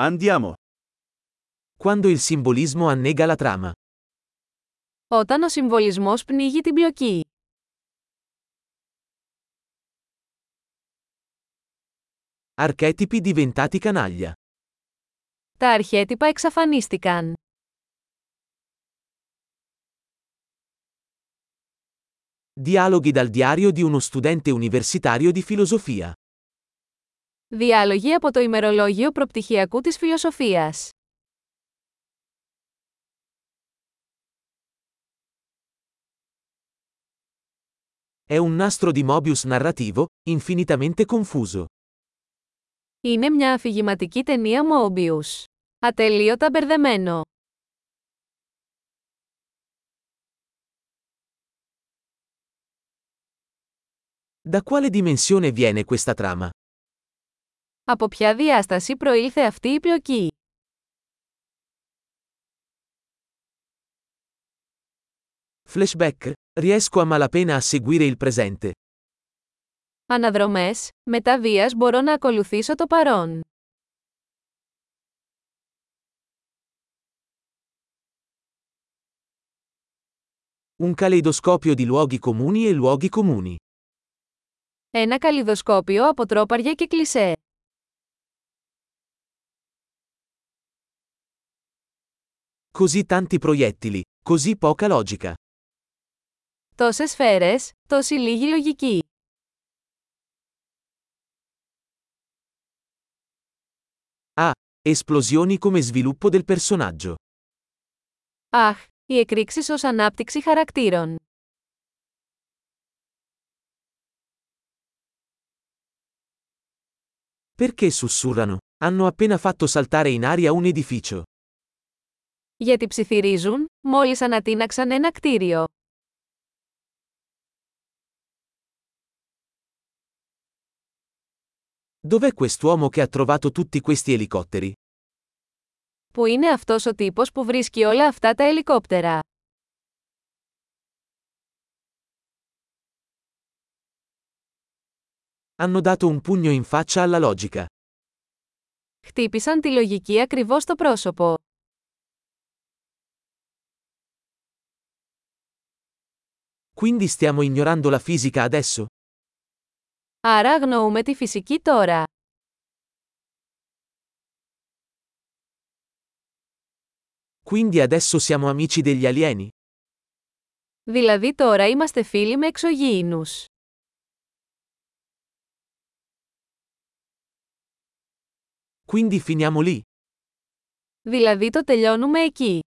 Andiamo. Quando il simbolismo annega la trama. Όταν ο συμβολισμός πνίγει την πλοκή. Archetipi diventati canaglia. Τα αρχέτυπα εξαφανίστηκαν. Dialoghi dal diario di uno studente universitario di filosofia. Διάλογοι από το ημερολόγιο προπτυχιακού της φιλοσοφίας. È un nastro di Mobius narrativo, infinitamente confuso. Είναι μια αφηγηματική ταινία Mobius. Ατελείωτα μπερδεμένο. Da quale dimensione viene questa trama? Από ποια διάσταση προήλθε αυτή η πλοκή; Flashback, riesco a malapena a seguire il presente. Αναδρομές, μετά βίας μπορώ να ακολουθήσω το παρόν. Un caleidoscopio di luoghi comuni e luoghi comuni. Ένα καλλιδοσκόπιο από τρόπαρια και κλισέ. Così tanti proiettili, così poca logica. Τόσες σφαίρες, τόση λίγη λογική. Esplosioni come sviluppo del personaggio. Αχ, οι εκρήξεις ως ανάπτυξη χαρακτήρων. Perché sussurrano? Hanno appena fatto saltare in aria un edificio. Γιατί ψιθυρίζουν, μόλις ανατείναξαν ένα κτίριο. Dov'è quest'uomo che ha trovato tutti questi elicotteri? Πού είναι αυτός ο τύπος που βρίσκει όλα αυτά τα ελικόπτερα; Hanno dato un pugno in faccia alla logica. Χτύπησαν τη λογική ακριβώς στο πρόσωπο. Quindi stiamo ignorando la fisica adesso? Άρα αγνοούμε τη φυσική τώρα. Quindi adesso siamo amici degli alieni? Δηλαδή τώρα είμαστε φίλοι με εξωγήινους. Quindi finiamo lì? Δηλαδή το τελειώνουμε εκεί.